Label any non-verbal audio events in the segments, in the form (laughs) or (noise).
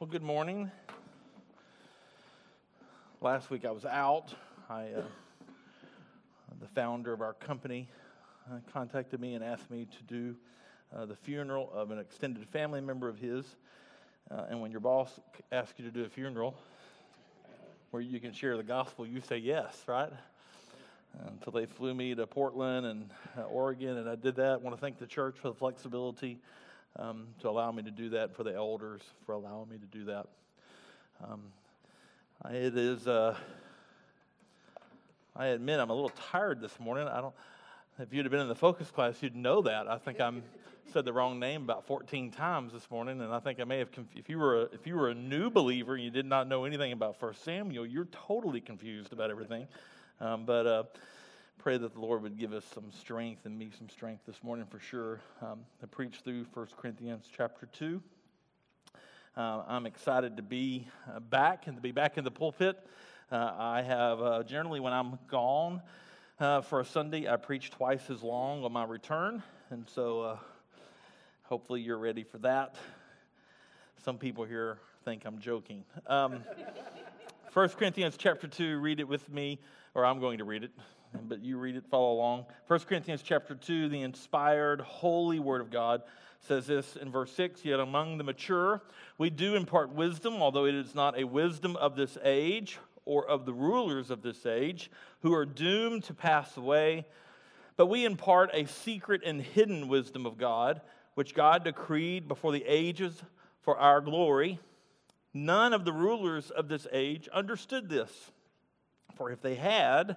Well, good morning. Last week I was out. I, uh, the founder of our company uh, contacted me and asked me to do uh, the funeral of an extended family member of his. Uh, and when your boss asks you to do a funeral where you can share the gospel, you say yes, right? Until they flew me to Portland and uh, Oregon, and I did that. I want to thank the church for the flexibility um, to allow me to do that, for the elders for allowing me to do that. Um, it is, uh, I admit, I'm a little tired this morning. I don't, if you'd have been in the focus class, you'd know that. I think I'm (laughs) said the wrong name about 14 times this morning, and I think I may have. Conf- if you were a, if you were a new believer and you did not know anything about First Samuel, you're totally confused about everything. Um, but uh, pray that the Lord would give us some strength and me some strength this morning for sure. Um, preach through 1 Corinthians chapter 2. Uh, I'm excited to be uh, back and to be back in the pulpit. Uh, I have uh, generally, when I'm gone uh, for a Sunday, I preach twice as long on my return. And so uh, hopefully you're ready for that. Some people here think I'm joking. Um, (laughs) 1 Corinthians chapter 2, read it with me, or I'm going to read it but you read it, follow along. 1 Corinthians chapter 2, the inspired, holy word of God says this in verse 6 Yet among the mature, we do impart wisdom, although it is not a wisdom of this age or of the rulers of this age, who are doomed to pass away. But we impart a secret and hidden wisdom of God, which God decreed before the ages for our glory. None of the rulers of this age understood this. For if they had,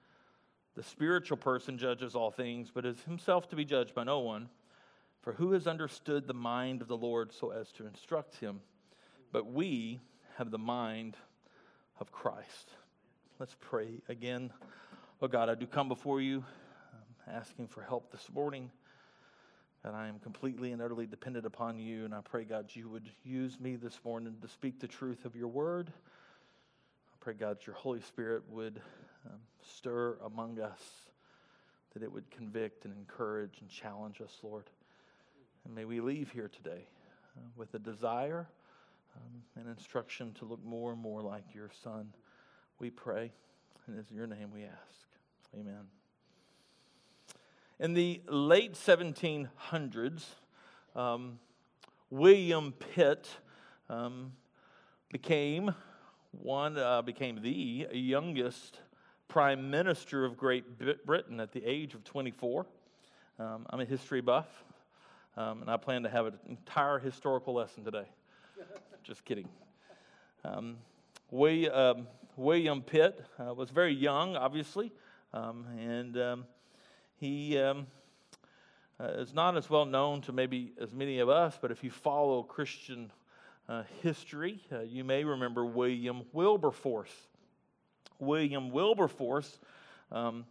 The spiritual person judges all things, but is himself to be judged by no one. For who has understood the mind of the Lord so as to instruct him? But we have the mind of Christ. Let's pray again. Oh God, I do come before you um, asking for help this morning. And I am completely and utterly dependent upon you. And I pray, God, you would use me this morning to speak the truth of your word. I pray, God, your Holy Spirit would um, stir among us, that it would convict and encourage and challenge us, Lord. And may we leave here today uh, with a desire um, and instruction to look more and more like your Son. We pray, and it's in your name we ask. Amen. In the late 1700s, um, William Pitt um, became one uh, became the youngest prime minister of Great Britain at the age of 24. Um, I'm a history buff, um, and I plan to have an entire historical lesson today. (laughs) Just kidding. Um, we, um, William Pitt uh, was very young, obviously, um, and um, he uh, is not as well known to maybe as many of us, but if you follow Christian uh, history, uh, you may remember William Wilberforce. William Wilberforce um,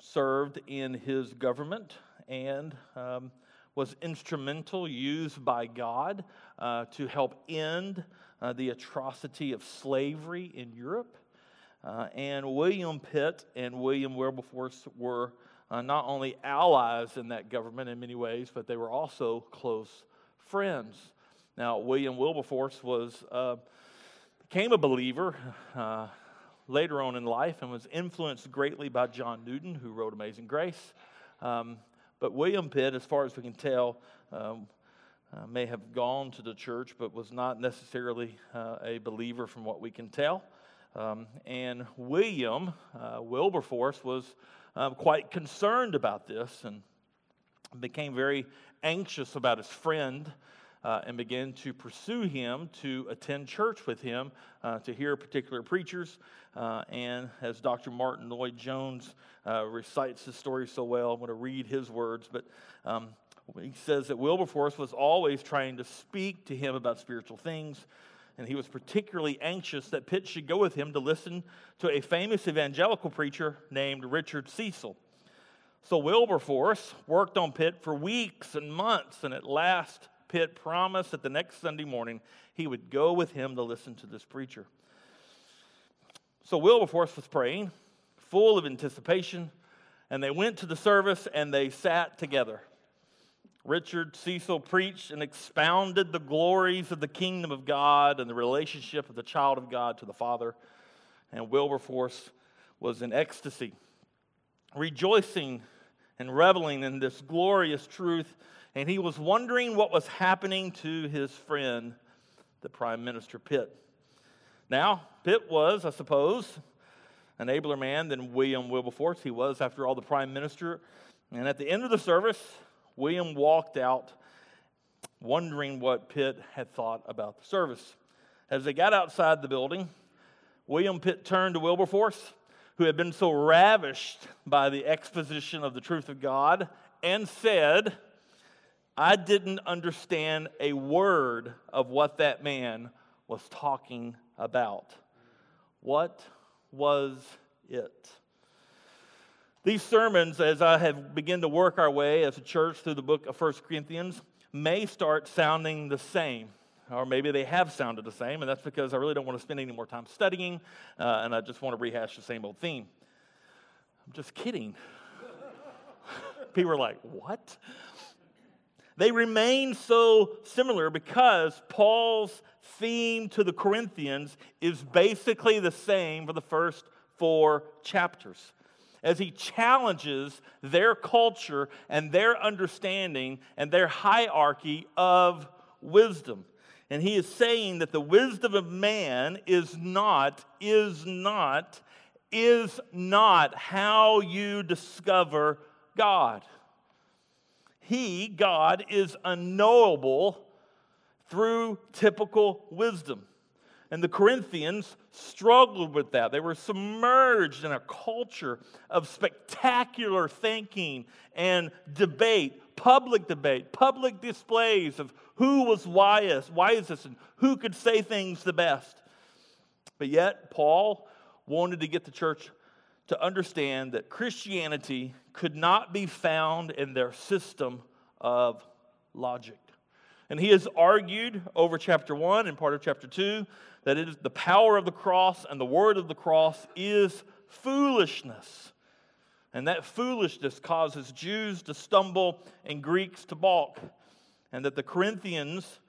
served in his government and um, was instrumental, used by God uh, to help end uh, the atrocity of slavery in Europe. Uh, and William Pitt and William Wilberforce were uh, not only allies in that government in many ways, but they were also close friends. Now, William Wilberforce was uh, became a believer uh, later on in life and was influenced greatly by John Newton, who wrote Amazing Grace. Um, but William Pitt, as far as we can tell, um, uh, may have gone to the church, but was not necessarily uh, a believer from what we can tell. Um, and William uh, Wilberforce was uh, quite concerned about this and became very anxious about his friend uh, and began to pursue him to attend church with him uh, to hear particular preachers. Uh, and as Dr. Martyn Lloyd-Jones uh, recites the story so well, I'm going to read his words. But um, he says that Wilberforce was always trying to speak to him about spiritual things. And he was particularly anxious that Pitt should go with him to listen to a famous evangelical preacher named Richard Cecil. So Wilberforce worked on Pitt for weeks and months, and at last Pitt promised that the next Sunday morning he would go with him to listen to this preacher. So Wilberforce was praying, full of anticipation, and they went to the service and they sat together. Richard Cecil preached and expounded the glories of the kingdom of God and the relationship of the child of God to the Father. And Wilberforce was in ecstasy, rejoicing and reveling in this glorious truth and he was wondering what was happening to his friend, the Prime Minister Pitt. Now, Pitt was, I suppose, an abler man than William Wilberforce. He was, after all, the Prime Minister. And at the end of the service, William walked out wondering what Pitt had thought about the service. As they got outside the building, William Pitt turned to Wilberforce, who had been so ravished by the exposition of the truth of God, and said, I didn't understand a word of what that man was talking about. What was it? These sermons, as I have begun to work our way as a church through the book of 1 Corinthians, may start sounding the same. Or maybe they have sounded the same, and that's because I really don't want to spend any more time studying, uh, and I just want to rehash the same old theme. I'm just kidding. (laughs) People are like, what? They remain so similar because Paul's theme to the Corinthians is basically the same for the first four chapters. As he challenges their culture and their understanding and their hierarchy of wisdom. And he is saying that the wisdom of man is not, is not, is not how you discover God. He, God, is unknowable through typical wisdom. And the Corinthians struggled with that. They were submerged in a culture of spectacular thinking and debate, public debate, public displays of who was wisest, wisest and who could say things the best. But yet, Paul wanted to get the church to understand that Christianity could not be found in their system of logic. And he has argued over chapter 1 and part of chapter 2 that it is the power of the cross and the word of the cross is foolishness. And that foolishness causes Jews to stumble and Greeks to balk. And that the Corinthians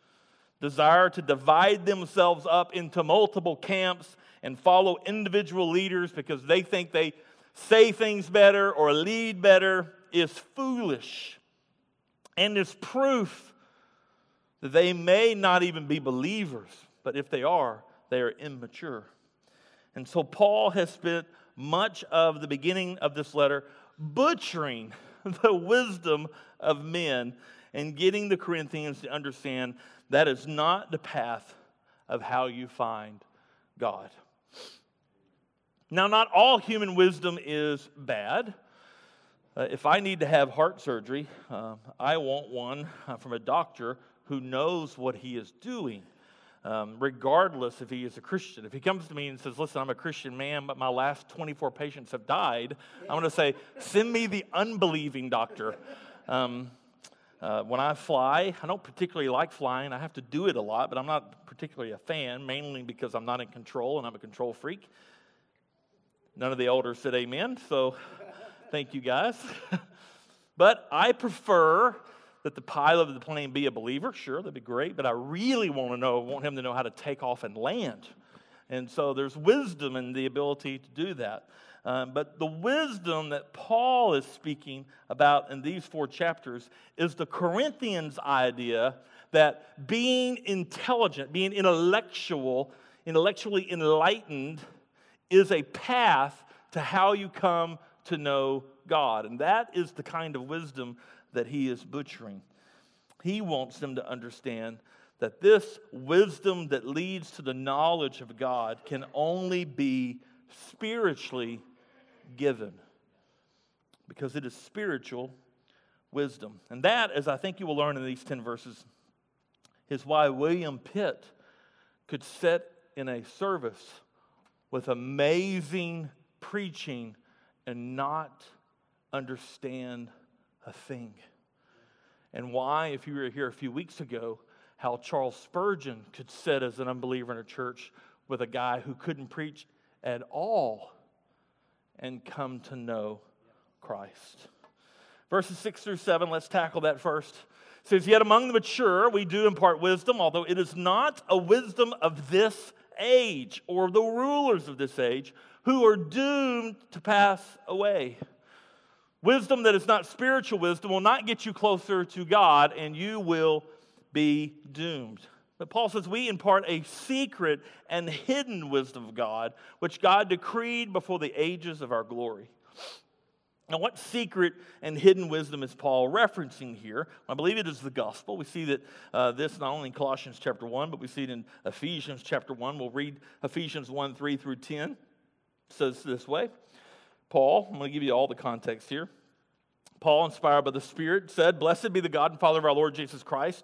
desire to divide themselves up into multiple camps and follow individual leaders because they think they say things better or lead better is foolish. And is proof that they may not even be believers, but if they are, they are immature. And so Paul has spent much of the beginning of this letter butchering (laughs) the wisdom of men and getting the Corinthians to understand that is not the path of how you find God. Now, not all human wisdom is bad. Uh, if I need to have heart surgery, uh, I want one uh, from a doctor who knows what he is doing, um, regardless if he is a Christian. If he comes to me and says, Listen, I'm a Christian man, but my last 24 patients have died, I'm going to say, Send me the unbelieving doctor. Um, uh, when I fly, I don't particularly like flying. I have to do it a lot, but I'm not particularly a fan, mainly because I'm not in control and I'm a control freak. None of the elders said amen, so (laughs) thank you guys. (laughs) but I prefer that the pilot of the plane be a believer. Sure, that'd be great, but I really want to know, want him to know how to take off and land. And so there's wisdom in the ability to do that. Um, but the wisdom that Paul is speaking about in these four chapters is the Corinthians' idea that being intelligent, being intellectual, intellectually enlightened, is a path to how you come to know God. And that is the kind of wisdom that he is butchering. He wants them to understand that this wisdom that leads to the knowledge of God can only be spiritually given because it is spiritual wisdom. And that, as I think you will learn in these 10 verses, is why William Pitt could sit in a service with amazing preaching and not understand a thing. And why, if you were here a few weeks ago, how Charles Spurgeon could sit as an unbeliever in a church with a guy who couldn't preach at all and come to know Christ. Verses 6 through 7, let's tackle that first. It says, Yet among the mature we do impart wisdom, although it is not a wisdom of this age or the rulers of this age who are doomed to pass away. Wisdom that is not spiritual wisdom will not get you closer to God, and you will be doomed. But Paul says we impart a secret and hidden wisdom of God, which God decreed before the ages of our glory. Now, what secret and hidden wisdom is Paul referencing here? I believe it is the gospel. We see that uh, this not only in Colossians chapter 1, but we see it in Ephesians chapter 1. We'll read Ephesians 1 3 through 10. It says this way Paul, I'm going to give you all the context here. Paul, inspired by the Spirit, said, Blessed be the God and Father of our Lord Jesus Christ,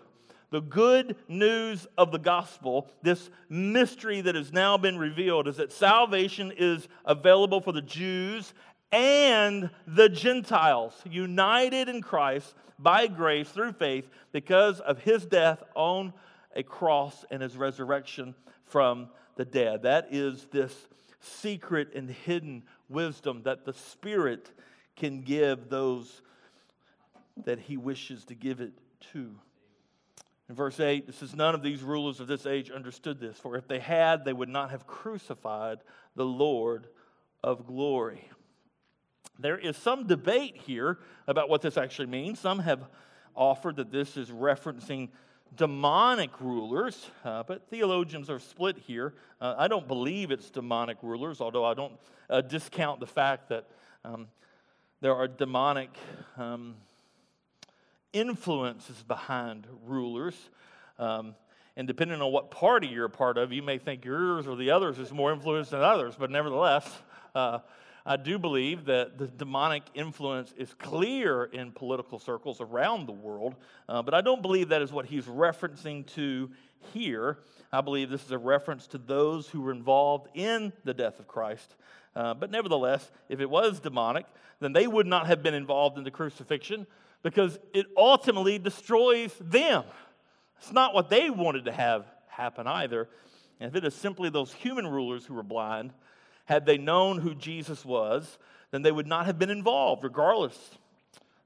The good news of the gospel, this mystery that has now been revealed, is that salvation is available for the Jews and the Gentiles, united in Christ by grace through faith because of his death on a cross and his resurrection from the dead. That is this secret and hidden wisdom that the Spirit can give those that he wishes to give it to. In verse 8, it says, None of these rulers of this age understood this, for if they had, they would not have crucified the Lord of glory. There is some debate here about what this actually means. Some have offered that this is referencing demonic rulers, uh, but theologians are split here. Uh, I don't believe it's demonic rulers, although I don't uh, discount the fact that um, there are demonic um, influences behind rulers. Um, and depending on what party you're a part of, you may think yours or the others is more influenced than others. But nevertheless, uh, I do believe that the demonic influence is clear in political circles around the world. Uh, but I don't believe that is what he's referencing to here. I believe this is a reference to those who were involved in the death of Christ. Uh, but nevertheless, if it was demonic, then they would not have been involved in the crucifixion because it ultimately destroys them. It's not what they wanted to have happen either. And if it is simply those human rulers who were blind, had they known who Jesus was, then they would not have been involved, regardless.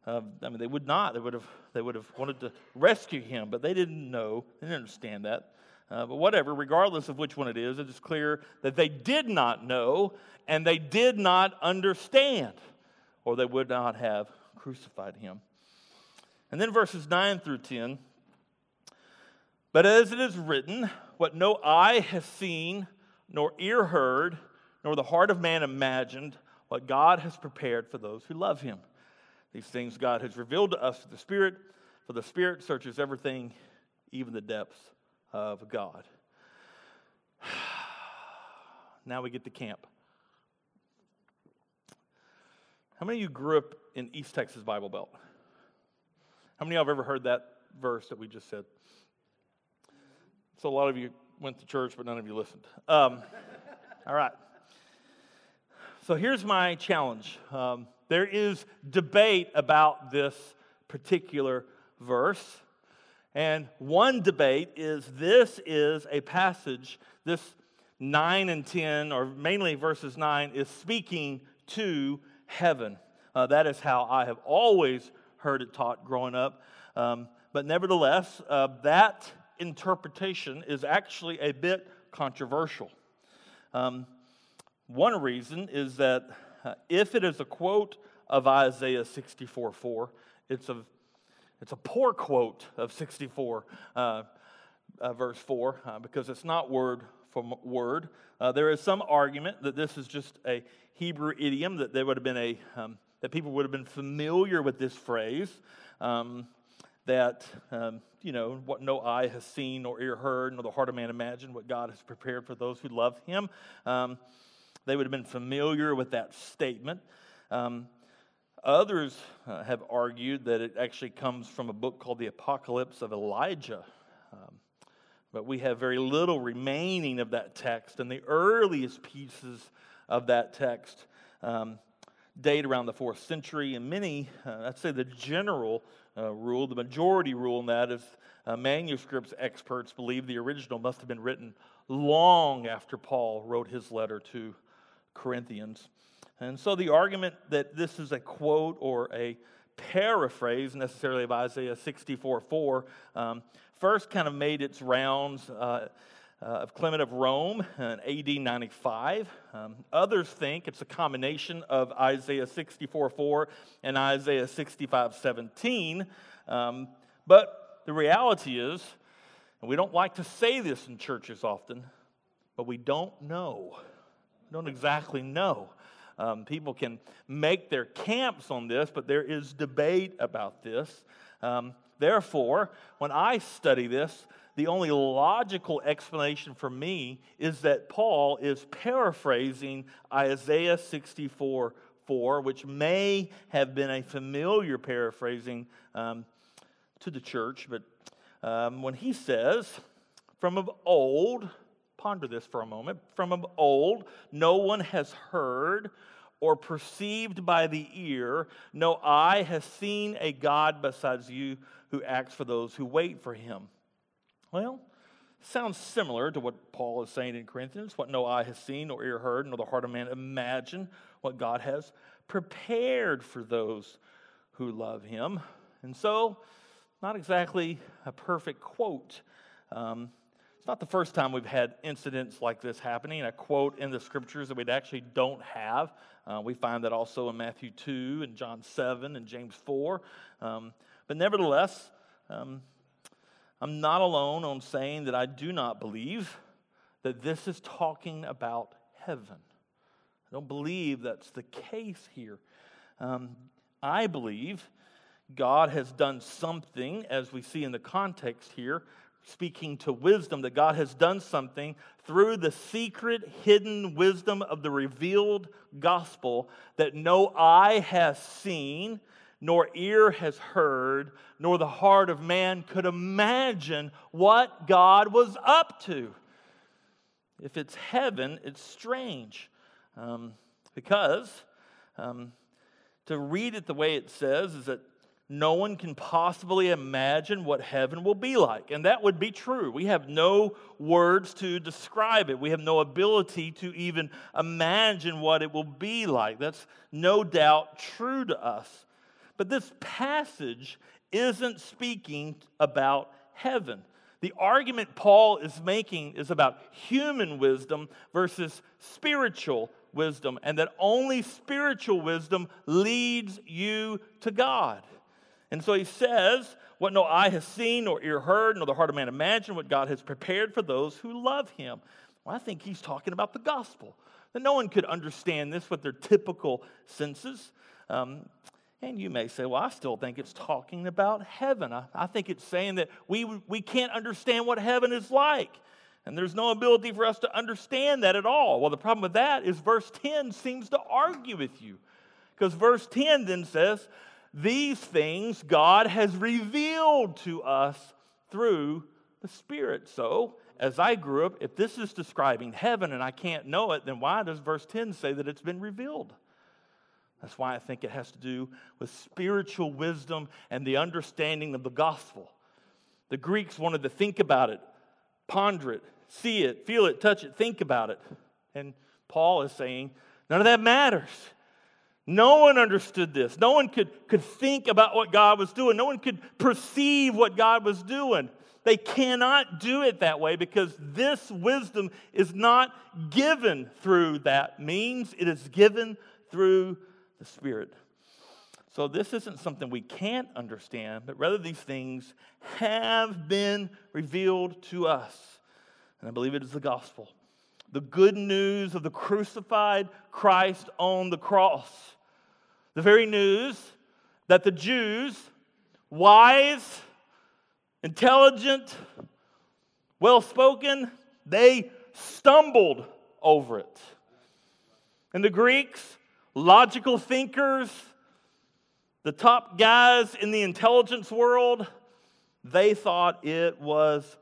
Of, I mean, they would not. They would have. They would have wanted to rescue him, but they didn't know. They didn't understand that. Uh, but whatever, regardless of which one it is, it is clear that they did not know and they did not understand, or they would not have crucified him. And then verses 9 through 10. But as it is written, what no eye has seen, nor ear heard, nor the heart of man imagined, what God has prepared for those who love him. These things God has revealed to us through the Spirit, for the Spirit searches everything, even the depths of God. (sighs) now we get to camp. How many of you grew up in East Texas Bible Belt? How many of you have ever heard that verse that we just said? So a lot of you went to church, but none of you listened. Um, (laughs) all right. So here's my challenge. Um, there is debate about this particular verse. And one debate is this is a passage, this 9 and 10, or mainly verses 9, is speaking to heaven. Uh, that is how I have always heard it taught growing up. Um, but nevertheless, uh, that interpretation is actually a bit controversial. Um, one reason is that uh, if it is a quote of Isaiah 64 4, it's a, it's a poor quote of 64, uh, uh, verse 4, uh, because it's not word for word. Uh, there is some argument that this is just a Hebrew idiom, that there would have been a, um, that people would have been familiar with this phrase. Um, that, um, you know, what no eye has seen nor ear heard, nor the heart of man imagined, what God has prepared for those who love him. Um, they would have been familiar with that statement. Um, others uh, have argued that it actually comes from a book called The Apocalypse of Elijah. Um, but we have very little remaining of that text, and the earliest pieces of that text um, date around the fourth century, and many, uh, I'd say the general uh, rule, the majority rule in that is uh, manuscripts experts believe the original must have been written long after Paul wrote his letter to Corinthians. And so the argument that this is a quote or a paraphrase necessarily of Isaiah 64 4 um, first kind of made its rounds. Uh, of Clement of Rome in AD 95. Um, others think it's a combination of Isaiah 64 4 and Isaiah 65 17. Um, but the reality is, and we don't like to say this in churches often, but we don't know. We don't exactly know. Um, people can make their camps on this, but there is debate about this. Um, therefore, when I study this, the only logical explanation for me is that Paul is paraphrasing Isaiah 64 4, which may have been a familiar paraphrasing um, to the church. But um, when he says, From of old, ponder this for a moment, from of old, no one has heard or perceived by the ear, no eye has seen a God besides you who acts for those who wait for him. Well, sounds similar to what Paul is saying in Corinthians what no eye has seen, nor ear heard, nor the heart of man imagined, what God has prepared for those who love him. And so, not exactly a perfect quote. Um, it's not the first time we've had incidents like this happening, a quote in the scriptures that we actually don't have. Uh, we find that also in Matthew 2 and John 7 and James 4. Um, but nevertheless, um, I'm not alone on saying that I do not believe that this is talking about heaven. I don't believe that's the case here. Um, I believe God has done something, as we see in the context here, speaking to wisdom, that God has done something through the secret, hidden wisdom of the revealed gospel that no eye has seen nor ear has heard, nor the heart of man could imagine what God was up to. If it's heaven, it's strange. Um, because um, to read it the way it says is that no one can possibly imagine what heaven will be like. And that would be true. We have no words to describe it, we have no ability to even imagine what it will be like. That's no doubt true to us. But this passage isn't speaking about heaven. The argument Paul is making is about human wisdom versus spiritual wisdom, and that only spiritual wisdom leads you to God. And so he says, What no eye has seen, nor ear heard, nor the heart of man imagined, what God has prepared for those who love him. Well, I think he's talking about the gospel. That no one could understand this with their typical senses. Um, and you may say, well, I still think it's talking about heaven. I, I, think it's saying that we, we can't understand what heaven is like. And there's no ability for us to understand that at all. Well, the problem with that is verse 10 seems to argue with you. Because verse 10 then says, These things God has revealed to us through the Spirit. So, as I grew up, if this is describing heaven and I can't know it, then why does verse 10 say that it's been revealed? That's why I think it has to do with spiritual wisdom and the understanding of the gospel. The Greeks wanted to think about it, ponder it, see it, feel it, touch it, think about it. And Paul is saying, none of that matters. No one understood this. No one could, could think about what God was doing. No one could perceive what God was doing. They cannot do it that way because this wisdom is not given through that means, it is given through the Spirit. So, this isn't something we can't understand, but rather these things have been revealed to us. And I believe it is the gospel the good news of the crucified Christ on the cross. The very news that the Jews, wise, intelligent, well spoken, they stumbled over it. And the Greeks, logical thinkers, the top guys in the intelligence world, they thought it was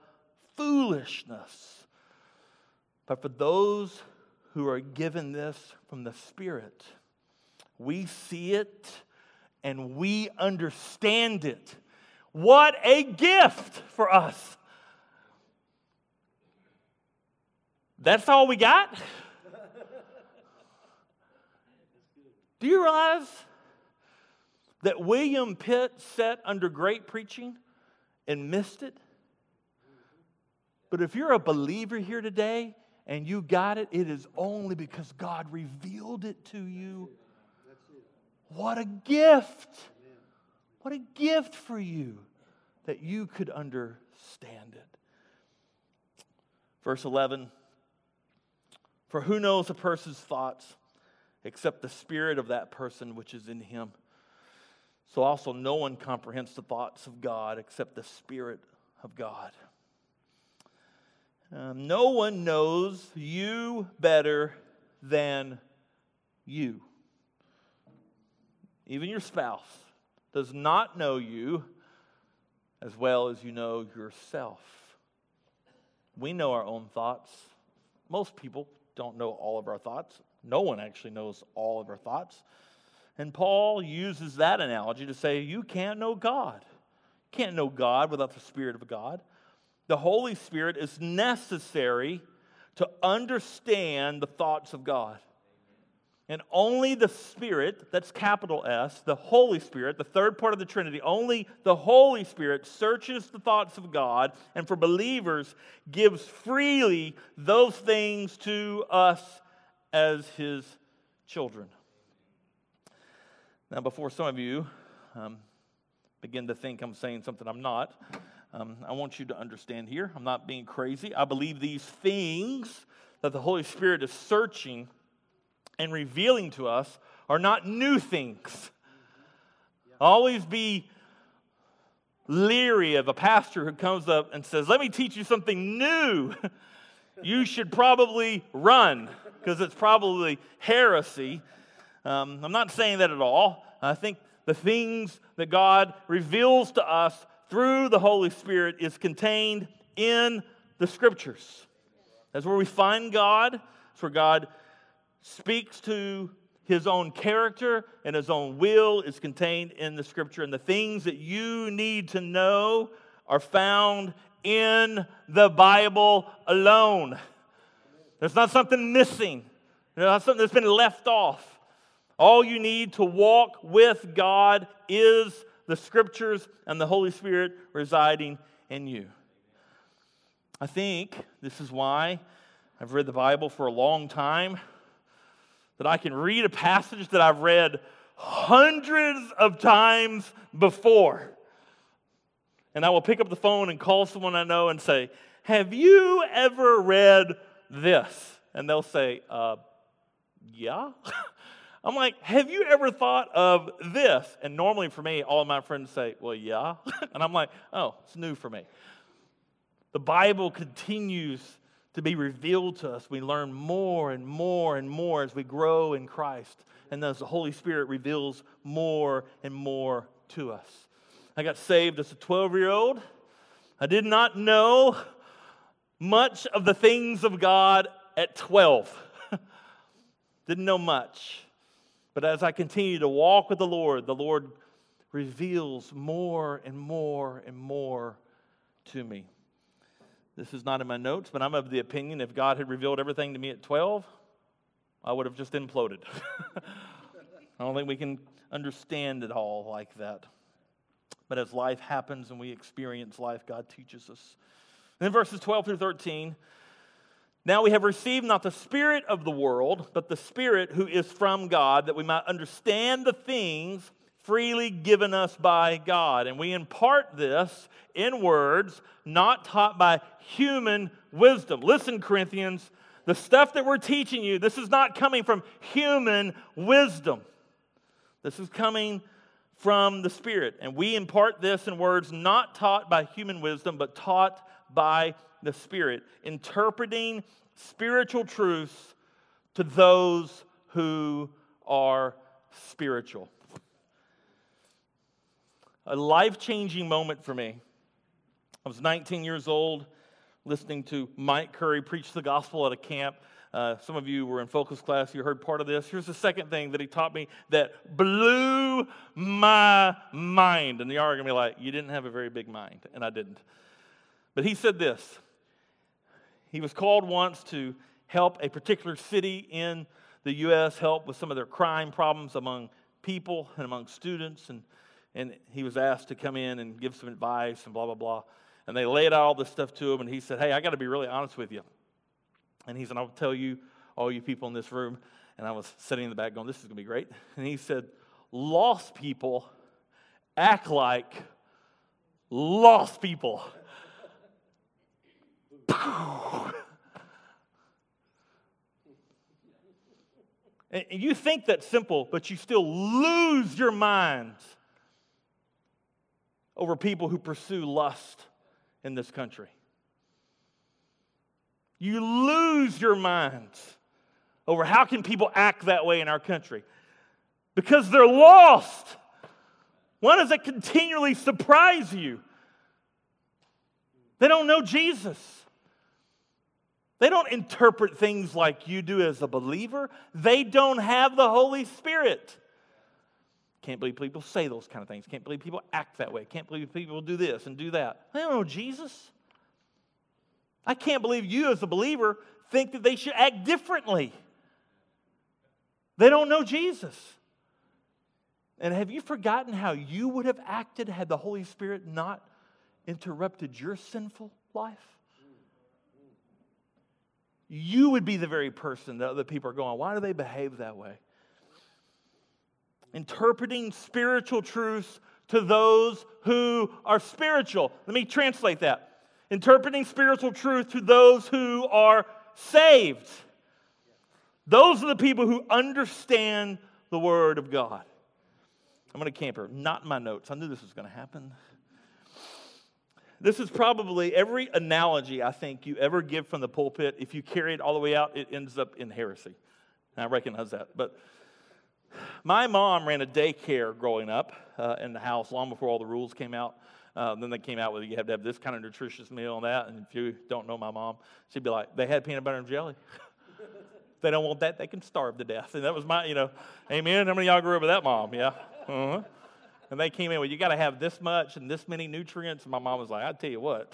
foolishness. But for those who are given this from the Spirit, we see it and we understand it. What a gift for us! That's all we got? Do you realize that William Pitt sat under great preaching and missed it? But if you're a believer here today and you got it, it is only because God revealed it to you. What a gift! What a gift for you that you could understand it. Verse 11 For who knows a person's thoughts except the spirit of that person which is in him? So also, no one comprehends the thoughts of God except the Spirit of God. Um, no one knows you better than you. Even your spouse does not know you as well as you know yourself. We know our own thoughts. Most people don't know all of our thoughts. No one actually knows all of our thoughts. And Paul uses that analogy to say, you can't know God. You can't know God without the Spirit of God. The Holy Spirit is necessary to understand the thoughts of God. And only the Spirit, that's capital S, the Holy Spirit, the third part of the Trinity, only the Holy Spirit searches the thoughts of God and for believers gives freely those things to us as His children. Now, before some of you um, begin to think I'm saying something I'm not, um, I want you to understand here, I'm not being crazy. I believe these things that the Holy Spirit is searching and revealing to us are not new things. Always be leery of a pastor who comes up and says, Let me teach you something new. (laughs) you should probably run because it's probably heresy. Um, I'm not saying that at all. I think the things that God reveals to us through the Holy Spirit is contained in the scriptures. That's where we find God. It's where God speaks to his own character and his own will is contained in the scripture. And the things that you need to know are found in the Bible alone. There's not something missing, there's not something that's been left off. All you need to walk with God is the scriptures and the Holy Spirit residing in you. I think this is why I've read the Bible for a long time, that I can read a passage that I've read hundreds of times before. And I will pick up the phone and call someone I know and say, Have you ever read this? And they'll say, uh, Yeah. (laughs) I'm like, have you ever thought of this? And normally for me, all my friends say, well, yeah. (laughs) and I'm like, oh, it's new for me. The Bible continues to be revealed to us. We learn more and more and more as we grow in Christ. and as the Holy Spirit reveals more and more to us. I got saved as a 12 year old. I did not know much of the things of God at 12. (laughs) Didn't know much. But as I continue to walk with the Lord, the Lord reveals more and more and more to me. This is not in my notes, but I'm of the opinion if God had revealed everything to me at 12, I would have just imploded. (laughs) I don't think we can understand it all like that. But as life happens and we experience life, God teaches us. Then verses 12 through 13 now we have received not the Spirit of the world, but the Spirit who is from God, that we might understand the things freely given us by God. And we impart this in words not taught by human wisdom. Listen, Corinthians, the stuff that we're teaching you, this is not coming from human wisdom. This is coming from the Spirit. And we impart this in words not taught by human wisdom, but taught by the Spirit, interpreting spiritual truths to those who are spiritual. A life changing moment for me. I was 19 years old, listening to Mike Curry preach the gospel at a camp. Uh, some of you were in focus class, you heard part of this. Here's the second thing that he taught me that blew my mind. And you are going to be like, You didn't have a very big mind. And I didn't. But he said this He was called once to help a particular city in the U.S., help with some of their crime problems among people and among students. And, and he was asked to come in and give some advice and blah, blah, blah. And they laid out all this stuff to him, and he said, Hey, I got to be really honest with you. And he said, I'll tell you, all you people in this room. And I was sitting in the back going, This is going to be great. And he said, Lost people act like lost people. And you think that's simple, but you still lose your mind over people who pursue lust in this country. You lose your minds over how can people act that way in our country because they're lost. Why does it continually surprise you? They don't know Jesus. They don't interpret things like you do as a believer. They don't have the Holy Spirit. Can't believe people say those kind of things. Can't believe people act that way. Can't believe people do this and do that. They don't know Jesus. I can't believe you, as a believer, think that they should act differently. They don't know Jesus. And have you forgotten how you would have acted had the Holy Spirit not interrupted your sinful life? You would be the very person that other people are going, why do they behave that way? Interpreting spiritual truths to those who are spiritual. Let me translate that interpreting spiritual truth to those who are saved. Those are the people who understand the Word of God. I'm going to camper, not my notes. I knew this was going to happen. This is probably every analogy I think you ever give from the pulpit. If you carry it all the way out, it ends up in heresy. And I recognize that. But my mom ran a daycare growing up uh, in the house long before all the rules came out. Uh, then they came out with you have to have this kind of nutritious meal and that. And if you don't know my mom, she'd be like, they had peanut butter and jelly. (laughs) they don't want that, they can starve to death. And that was my, you know, amen. How many y'all grew up with that mom? Yeah. Uh-huh. And they came in, well, you got to have this much and this many nutrients. And my mom was like, I tell you what.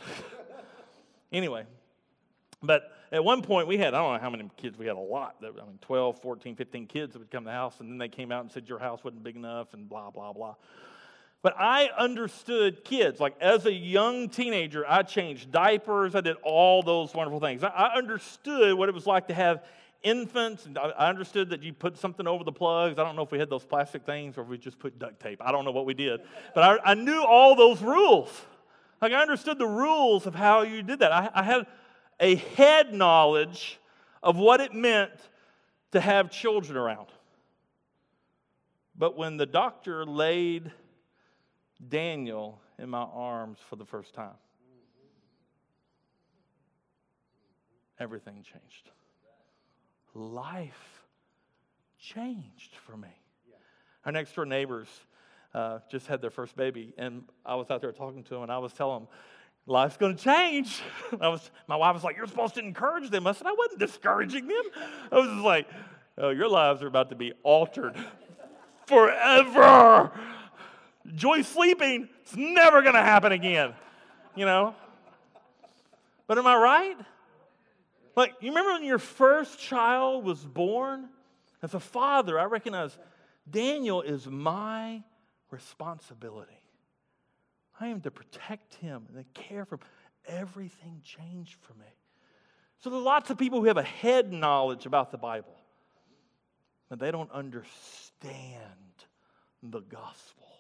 (laughs) anyway, but at one point we had, I don't know how many kids, we had a lot. I mean, 12, 14, 15 kids that would come to the house. And then they came out and said, your house wasn't big enough and blah, blah, blah. But I understood kids. Like as a young teenager, I changed diapers. I did all those wonderful things. I understood what it was like to have infants. I understood that you put something over the plugs. I don't know if we had those plastic things or if we just put duct tape. I don't know what we did. But I, I knew all those rules. Like I understood the rules of how you did that. I, I had a head knowledge of what it meant to have children around. But when the doctor laid Daniel in my arms for the first time. Everything changed. Life changed for me. Our next door neighbors uh, just had their first baby, and I was out there talking to them, and I was telling them, life's going to change. (laughs) I was, my wife was like, You're supposed to encourage them. I said, I wasn't discouraging them. I was just like, Oh, your lives are about to be altered (laughs) forever. Joy sleeping, it's never going to happen again, you know? But am I right? Like, you remember when your first child was born? As a father, I recognize Daniel is my responsibility. I am to protect him and to care for him. Everything changed for me. So there's lots of people who have a head knowledge about the Bible, but they don't understand the gospel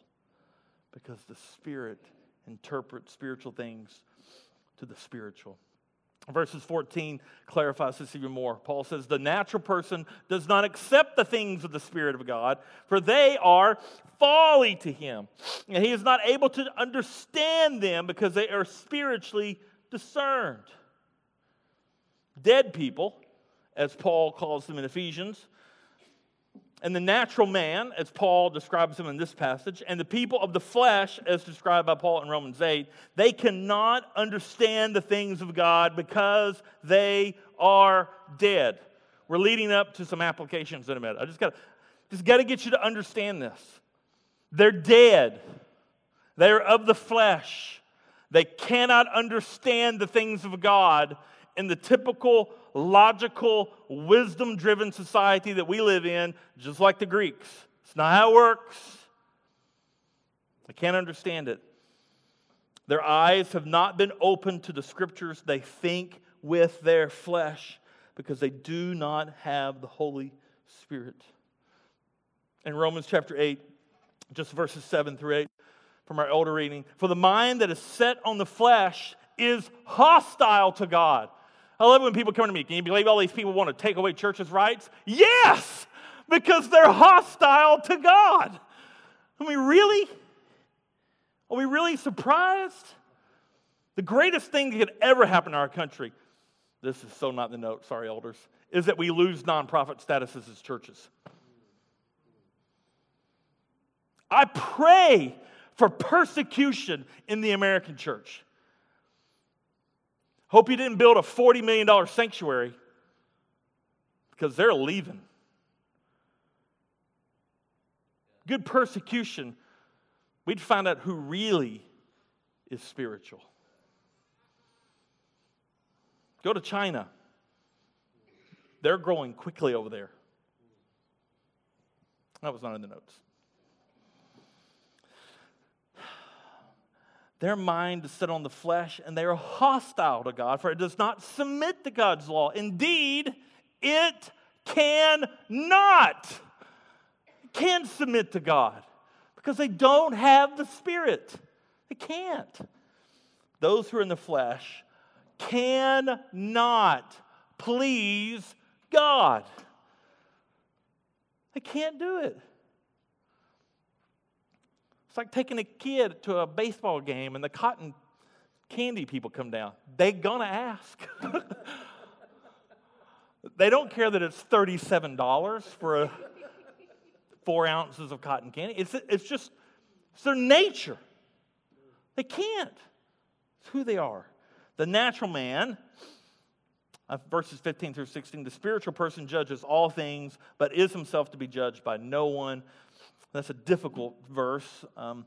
because the Spirit interprets spiritual things to the spiritual. Verses 14 clarifies this even more. Paul says, The natural person does not accept the things of the Spirit of God, for they are folly to him. And he is not able to understand them because they are spiritually discerned. Dead people, as Paul calls them in Ephesians, and the natural man, as Paul describes him in this passage, and the people of the flesh, as described by Paul in Romans 8, they cannot understand the things of God because they are dead. We're leading up to some applications in a minute. I just gotta just got to get you to understand this. They're dead. They are of the flesh. They cannot understand the things of God in the typical logical, wisdom driven society that we live in, just like the Greeks. It's not how it works. I can't understand it. Their eyes have not been opened to the scriptures. They think with their flesh because they do not have the Holy Spirit. In Romans chapter 8, just verses 7 through 8 from our elder reading, for the mind that is set on the flesh is hostile to God. I love when people come to me. Can you believe all these people want to take away churches' rights? Yes, because they're hostile to God. I mean, really? Are we really surprised? The greatest thing that could ever happen in our country, this is so not the note, sorry, elders, is that we lose nonprofit statuses as churches. I pray for persecution in the American church. Hope you didn't build a $40 million sanctuary because they're leaving. Good persecution, we'd find out who really is spiritual. Go to China. They're growing quickly over there. That was not in the notes. Their mind is set on the flesh, and they are hostile to God, for it does not submit to God's law. Indeed, it cannot can submit to God because they don't have the Spirit. They can't. Those who are in the flesh cannot please God. They can't do it. It's like taking a kid to a baseball game and the cotton candy people come down. They're to ask. (laughs) they don't care that it's $37 for a, four ounces of cotton candy. It's, it's just, it's their nature. They can't. It's who they are. The natural man, uh, verses 15 through 16, the spiritual person judges all things, but is himself to be judged by no one. That's a difficult verse. Um,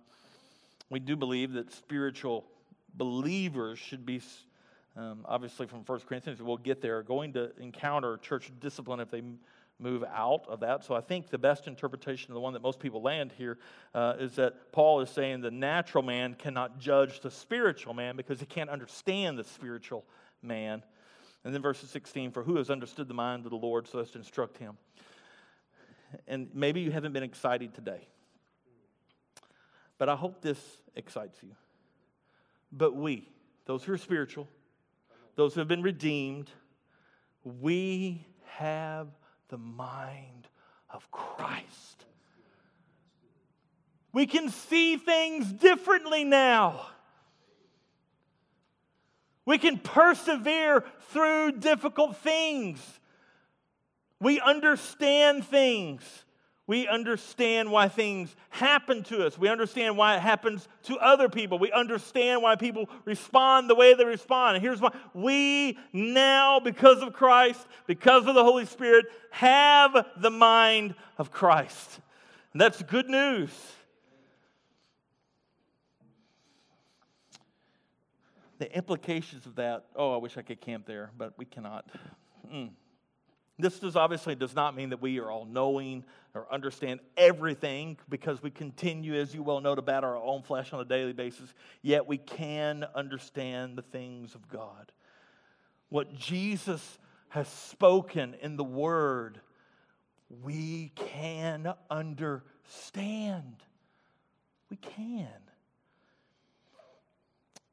we do believe that spiritual believers should be, um, obviously, from 1 Corinthians, we'll get there, going to encounter church discipline if they move out of that. So I think the best interpretation of the one that most people land here uh, is that Paul is saying the natural man cannot judge the spiritual man because he can't understand the spiritual man. And then verse 16, for who has understood the mind of the Lord so as to instruct him? And maybe you haven't been excited today. But I hope this excites you. But we, those who are spiritual, those who have been redeemed, we have the mind of Christ. We can see things differently now. We can persevere through difficult things. We understand things. We understand why things happen to us. We understand why it happens to other people. We understand why people respond the way they respond. And here's why we now, because of Christ, because of the Holy Spirit, have the mind of Christ. And that's good news. The implications of that, oh, I wish I could camp there, but we cannot. Mm. This does obviously does not mean that we are all knowing or understand everything because we continue, as you well know, to bat our own flesh on a daily basis, yet we can understand the things of God. What Jesus has spoken in the Word, we can understand. We can.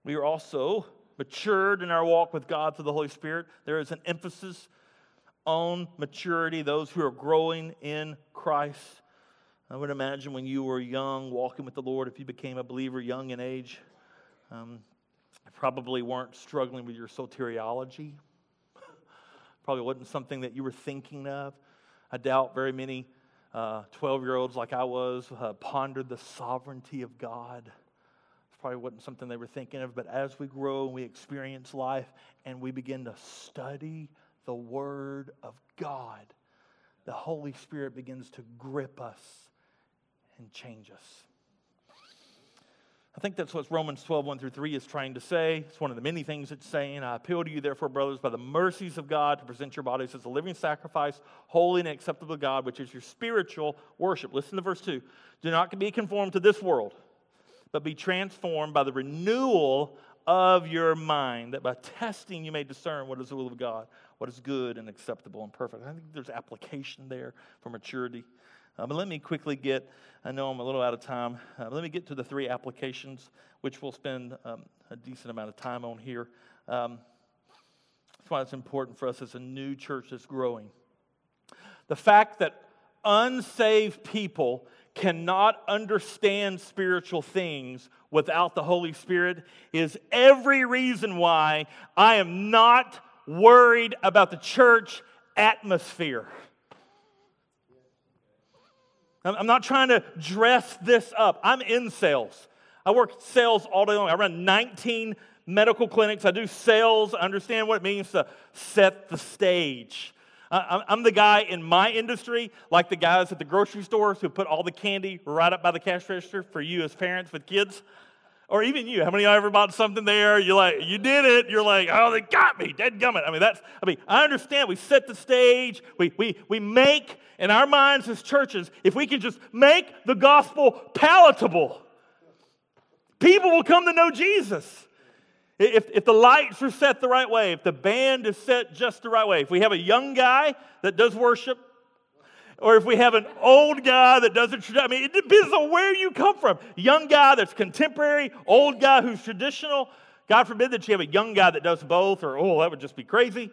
We are also matured in our walk with God through the Holy Spirit. There is an emphasis on maturity, those who are growing in Christ. I would imagine when you were young, walking with the Lord, if you became a believer young in age, um, probably weren't struggling with your soteriology. (laughs) probably wasn't something that you were thinking of. I doubt very many 12 uh, year olds like I was uh, pondered the sovereignty of God. It probably wasn't something they were thinking of, but as we grow and we experience life and we begin to study the Word of God, the Holy Spirit begins to grip us and change us. I think that's what Romans 12, 1 through 3 is trying to say. It's one of the many things it's saying. I appeal to you, therefore, brothers, by the mercies of God, to present your bodies as a living sacrifice, holy and acceptable to God, which is your spiritual worship. Listen to verse 2. Do not be conformed to this world, but be transformed by the renewal of your mind, that by testing you may discern what is the will of God, what is good and acceptable and perfect. I think there's application there for maturity. Uh, but let me quickly get, I know I'm a little out of time, uh, let me get to the three applications, which we'll spend um, a decent amount of time on here. Um, that's why it's important for us as a new church that's growing. The fact that unsaved people cannot understand spiritual things without the Holy Spirit is every reason why I am not worried about the church atmosphere. I'm not trying to dress this up. I'm in sales. I work sales all day long. I run 19 medical clinics. I do sales. I understand what it means to set the stage. I'm the guy in my industry, like the guys at the grocery stores who put all the candy right up by the cash register for you as parents with kids. Or even you. How many of y'all ever bought something there? You're like, you did it. You're like, oh, they got me. Dead gummit. I mean, that's, I mean, I understand. We set the stage. We, we, we make, in our minds as churches, if we can just make the gospel palatable, people will come to know Jesus. If, if the lights are set the right way, if the band is set just the right way, if we have a young guy that does worship, or if we have an old guy that doesn't, I mean, it depends on where you come from. Young guy that's contemporary, old guy who's traditional. God forbid that you have a young guy that does both, or oh, that would just be crazy.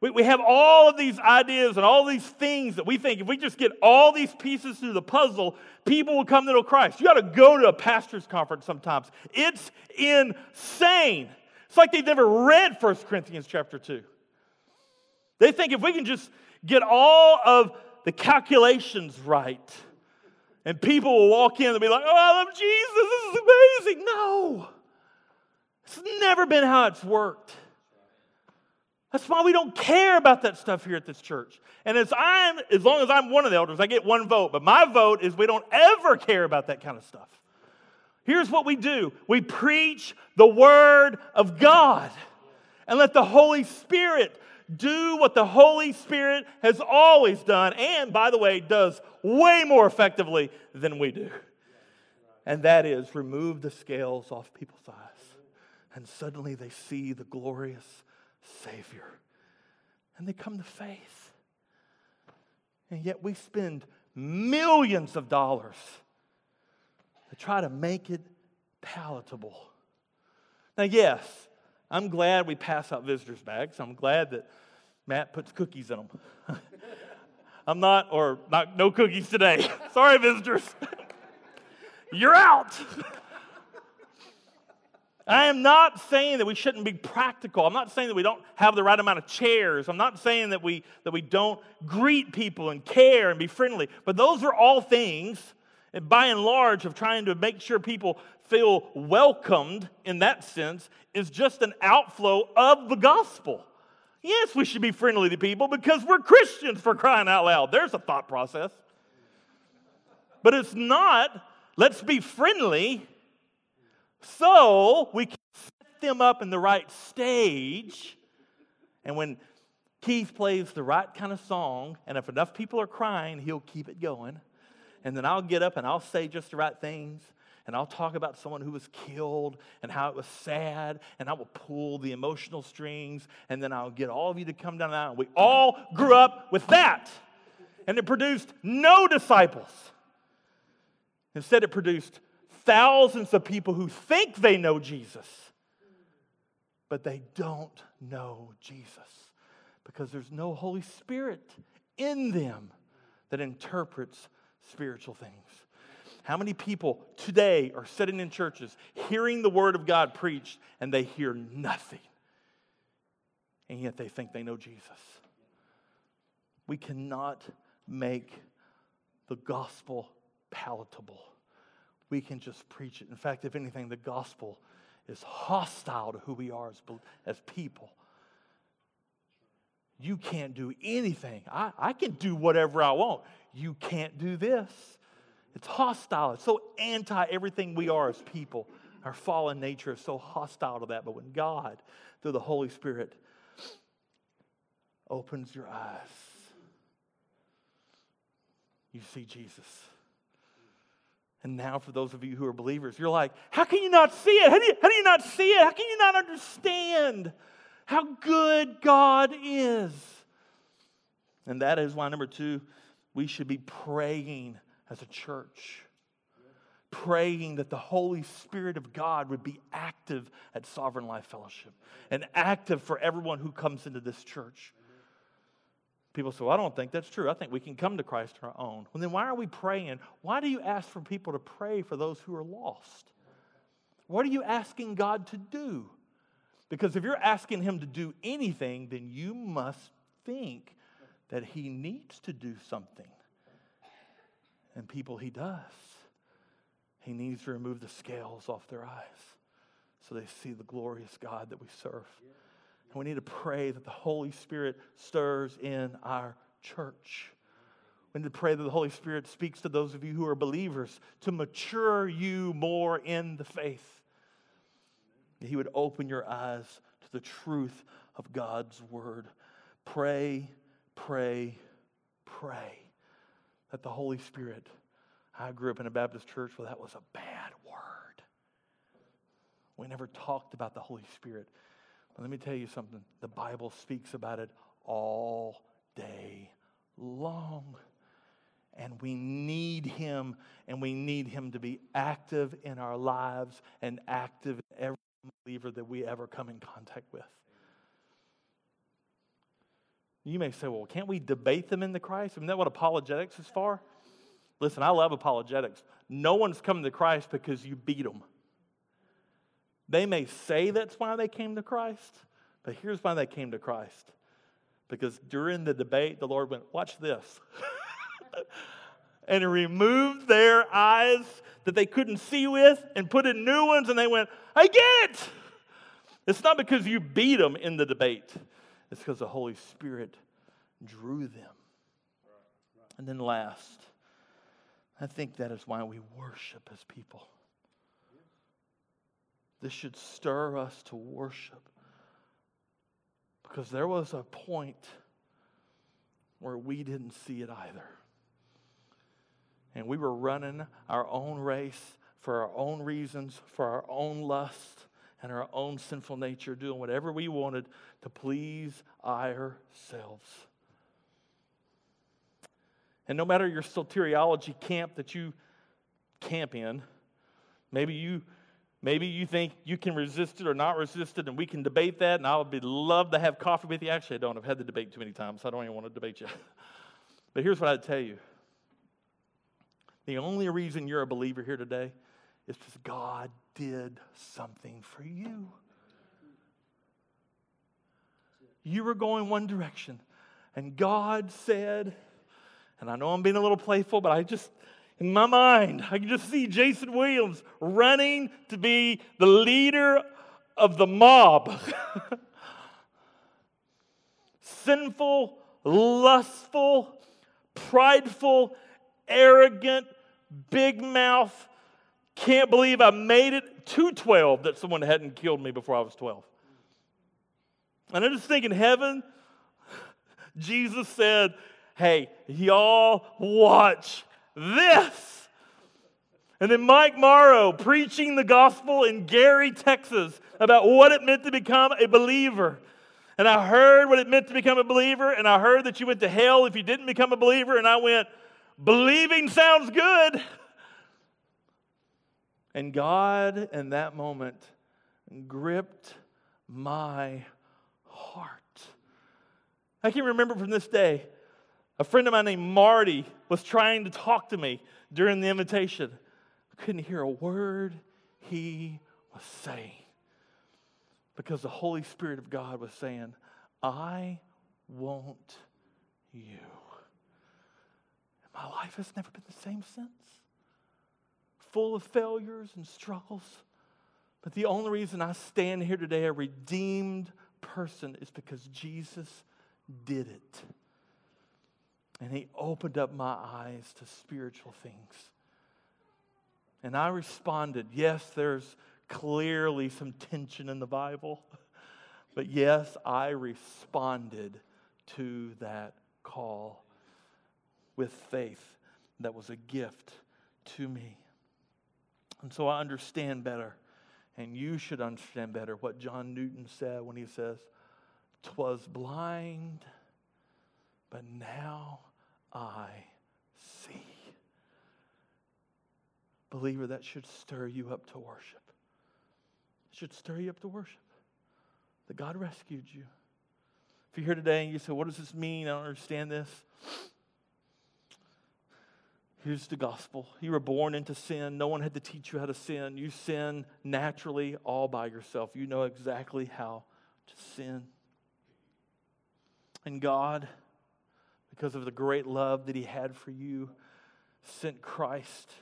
We, we have all of these ideas and all these things that we think if we just get all these pieces through the puzzle, people will come to know Christ. You got to go to a pastor's conference sometimes. It's insane. It's like they've never read 1 Corinthians chapter 2. They think if we can just get all of the calculations right. And people will walk in and be like, oh, I love Jesus. This is amazing. No, it's never been how it's worked. That's why we don't care about that stuff here at this church. And as I'm, as long as I'm one of the elders, I get one vote. But my vote is we don't ever care about that kind of stuff. Here's what we do we preach the word of God and let the Holy Spirit do what the Holy Spirit has always done, and by the way, does way more effectively than we do. And that is remove the scales off people's eyes. And suddenly they see the glorious Savior. And they come to faith. And yet we spend millions of dollars to try to make it palatable. Now, yes, I'm glad we pass out visitors' bags. I'm glad that Matt puts cookies in them. (laughs) I'm not, or not, no cookies today. (laughs) Sorry, visitors. (laughs) You're out. I am not saying that we shouldn't be practical. I'm not saying that we don't have the right amount of chairs. I'm not saying that we, that we don't greet people and care and be friendly. But those are all things, by and large, of trying to make sure people feel welcomed in that sense, is just an outflow of the gospel. Yes, we should be friendly to people because we're Christians for crying out loud. There's a thought process. But it's not, let's be friendly so we can set them up in the right stage. And when Keith plays the right kind of song, and if enough people are crying, he'll keep it going. And then I'll get up and I'll say just the right things. And I'll talk about someone who was killed and how it was sad. And I will pull the emotional strings. And then I'll get all of you to come down now. We all grew up with that. And it produced no disciples. Instead, it produced thousands of people who think they know Jesus, but they don't know Jesus because there's no Holy Spirit in them that interprets spiritual things. How many people today are sitting in churches hearing the Word of God preached and they hear nothing? And yet they think they know Jesus. We cannot make the gospel palatable we can just preach it. In fact, if anything, the gospel is hostile to who we are as, as people. You can't do anything. I, I can do whatever I want. You can't do this. It's hostile. It's so anti everything we are as people. Our fallen nature is so hostile to that. But when God, through the Holy Spirit, opens your eyes, you see Jesus. And now, for those of you who are believers, you're like, how can you not see it? How do you, how do you not see it? How can you not understand how good God is? And that is why, number two, we should be praying as a church. Praying that the Holy Spirit of God would be active at Sovereign Life Fellowship and active for everyone who comes into this church. People say, well, I don't think that's true. I think we can come to Christ on our own. Well, then why are we praying? Why do you ask for people to pray for those who are lost? What are you asking God to do? Because if you're asking Him to do anything, then you must think that He needs to do something. And people, He does. He needs to remove the scales off their eyes so they see the glorious God that we serve. And we need to pray that the Holy Spirit stirs in our church. We need to pray that the Holy Spirit speaks to those of you who are believers to mature you more in the faith. That He would open your eyes to the truth of God's word. Pray, pray, pray the Holy Spirit. I grew up in a Baptist church where that was a bad word. We never talked about the Holy Spirit. But Let me tell you something. The Bible speaks about it all day long. And we need him, and we need him to be active in our lives and active in every believer that we ever come in contact with. You may say, well, can't we debate them in the Christ? Isn't that what apologetics is for? Listen, I love apologetics. No one's coming to Christ because you beat them. They may say that's why they came to Christ, but here's why they came to Christ. Because during the debate, the Lord went, Watch this. (laughs) and he removed their eyes that they couldn't see with and put in new ones, and they went, I get it. It's not because you beat them in the debate, it's because the Holy Spirit drew them. And then last, I think that is why we worship as people. This should stir us to worship. Because there was a point where we didn't see it either. And we were running our own race for our own reasons, for our own lust and our own sinful nature, doing whatever we wanted to please ourselves. And no matter your soteriology camp that you camp in, maybe you Maybe you think you can resist it or not resist it, and we can debate that, and I would be love to have coffee with you. Actually, I don't. I've had the debate too many times, so I don't even want to debate you. (laughs) but here's what I'd tell you. The only reason you're a believer here today is because God did something for you. You were going one direction, and God said, and I know I'm being a little playful, but I just, in my mind, I can just see Jason Williams running to be the leader of the mob. (laughs) Sinful, lustful, prideful, arrogant, big mouth. Can't believe I made it to 12 that someone hadn't killed me before I was 12. And I'm just thinking, heaven, Jesus said, Hey, y'all watch this. And then Mike Morrow preaching the gospel in Gary, Texas, about what it meant to become a believer. And I heard what it meant to become a believer, and I heard that you went to hell if you didn't become a believer, and I went, believing sounds good. And God, in that moment, gripped my heart. I can remember from this day, a friend of mine named Marty was trying to talk to me during the invitation. I couldn't hear a word he was saying because the Holy Spirit of God was saying, I want you. And my life has never been the same since. Full of failures and struggles. But the only reason I stand here today, a redeemed person, is because Jesus did it. And he opened up my eyes to spiritual things. And I responded, yes, there's clearly some tension in the Bible. (laughs) But yes, I responded to that call with faith that was a gift to me. And so I understand better, and you should understand better what John Newton said when he says, Twas blind, but now I see. Believer, that should stir you up to worship should stir you up to worship that God rescued you. If you're here today and you say, What does this mean? I don't understand this. Here's the gospel. You were born into sin. No one had to teach you how to sin. You sin naturally all by yourself. You know exactly how to sin. And God, because of the great love that He had for you, sent Christ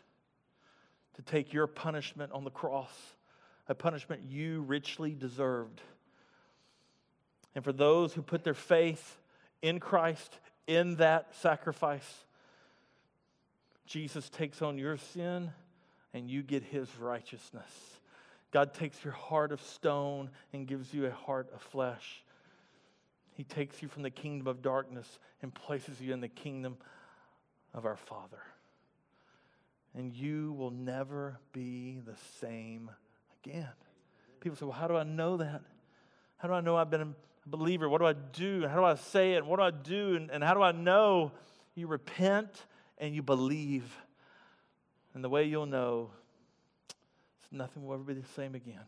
to take your punishment on the cross a punishment you richly deserved. And for those who put their faith in Christ, in that sacrifice, Jesus takes on your sin and you get his righteousness. God takes your heart of stone and gives you a heart of flesh. He takes you from the kingdom of darkness and places you in the kingdom of our Father. And you will never be the same again. People say, Well, how do I know that? How do I know I've been a believer? What do I do? How do I say it? What do I do? And, and how do I know? You repent and you believe. And the way you'll know nothing will ever be the same again.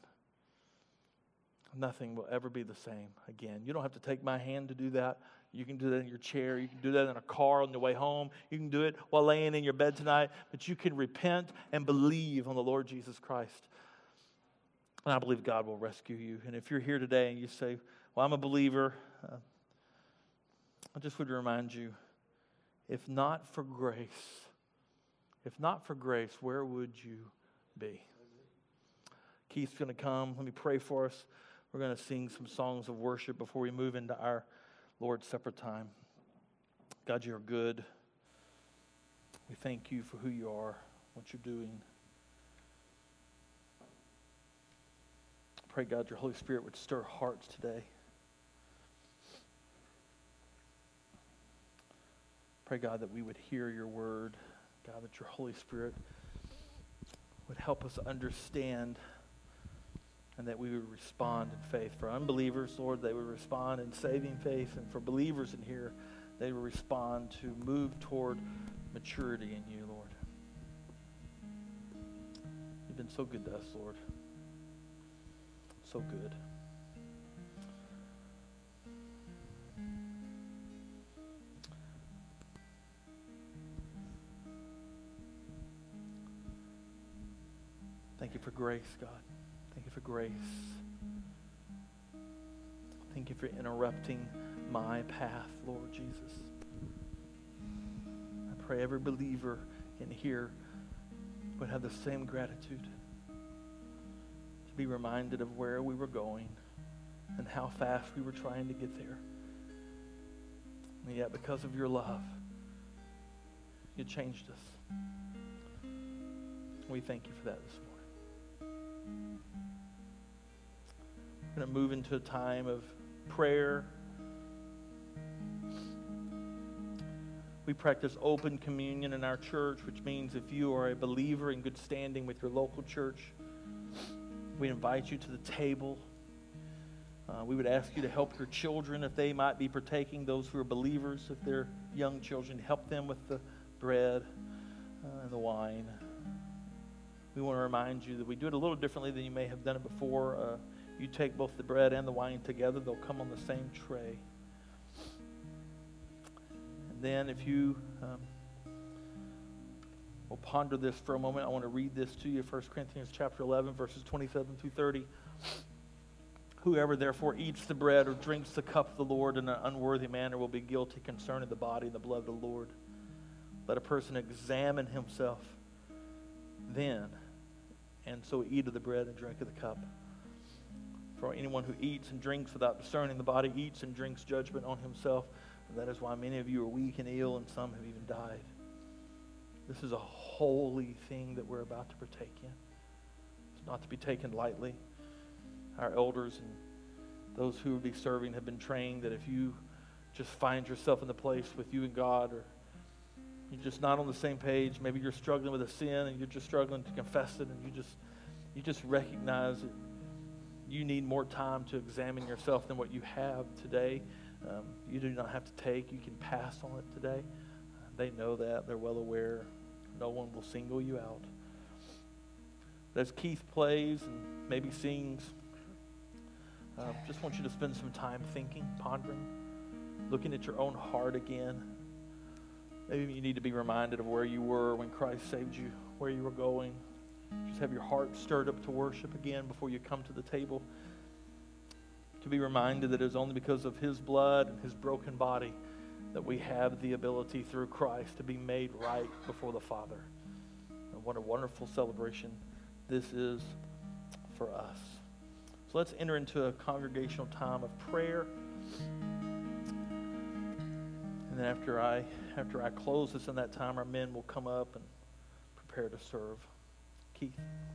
Nothing will ever be the same again. You don't have to take my hand to do that. You can do that in your chair. You can do that in a car on your way home. You can do it while laying in your bed tonight. But you can repent and believe on the Lord Jesus Christ. And I believe God will rescue you. And if you're here today and you say, Well, I'm a believer, uh, I just would remind you if not for grace, if not for grace, where would you be? Keith's going to come. Let me pray for us. We're going to sing some songs of worship before we move into our Lord's Supper time. God, you're good. We thank you for who you are, what you're doing. pray, God, your Holy Spirit would stir hearts today. Pray, God, that we would hear your word. God, that your Holy Spirit would help us understand and that we would respond in faith. For unbelievers, Lord, they would respond in saving faith. And for believers in here, they would respond to move toward maturity in you, Lord. You've been so good to us, Lord so good. Grace, God. Thank you for grace. Thank you for interrupting my path, Lord Jesus. I pray every believer in here would have the same gratitude to be reminded of where we were going and how fast we were trying to get there. And yet, because of your love, you changed us. We thank you for that. We're going to move into a time of prayer. We practice open communion in our church, which means if you are a believer in good standing with your local church, we invite you to the table. Uh, we would ask you to help your children if they might be partaking, those who are believers, if they're young children, help them with the bread uh, and the wine. We want to remind you that we do it a little differently than you may have done it before. Uh, you take both the bread and the wine together, they'll come on the same tray. And then, if you um, will ponder this for a moment, I want to read this to you 1 Corinthians chapter 11, verses 27 through 30. Whoever therefore eats the bread or drinks the cup of the Lord in an unworthy manner will be guilty concerning the body and the blood of the Lord. Let a person examine himself then, and so eat of the bread and drink of the cup. For anyone who eats and drinks without discerning the body eats and drinks judgment on himself. And that is why many of you are weak and ill, and some have even died. This is a holy thing that we're about to partake in. It's not to be taken lightly our elders and those who will be serving have been trained that if you just find yourself in the place with you and God, or you're just not on the same page, maybe you're struggling with a sin and you're just struggling to confess it, and you just you just recognize that you need more time to examine yourself than what you have today. Um, you do not have to take; you can pass on it today. They know that; they're well aware. No one will single you out. As Keith plays and maybe sings. Uh, just want you to spend some time thinking, pondering, looking at your own heart again. Maybe you need to be reminded of where you were when Christ saved you, where you were going. Just have your heart stirred up to worship again before you come to the table. To be reminded that it is only because of His blood and His broken body that we have the ability through Christ to be made right before the Father. And what a wonderful celebration this is for us. So let's enter into a congregational time of prayer. And then after I after I close this in that time, our men will come up and prepare to serve. Keith.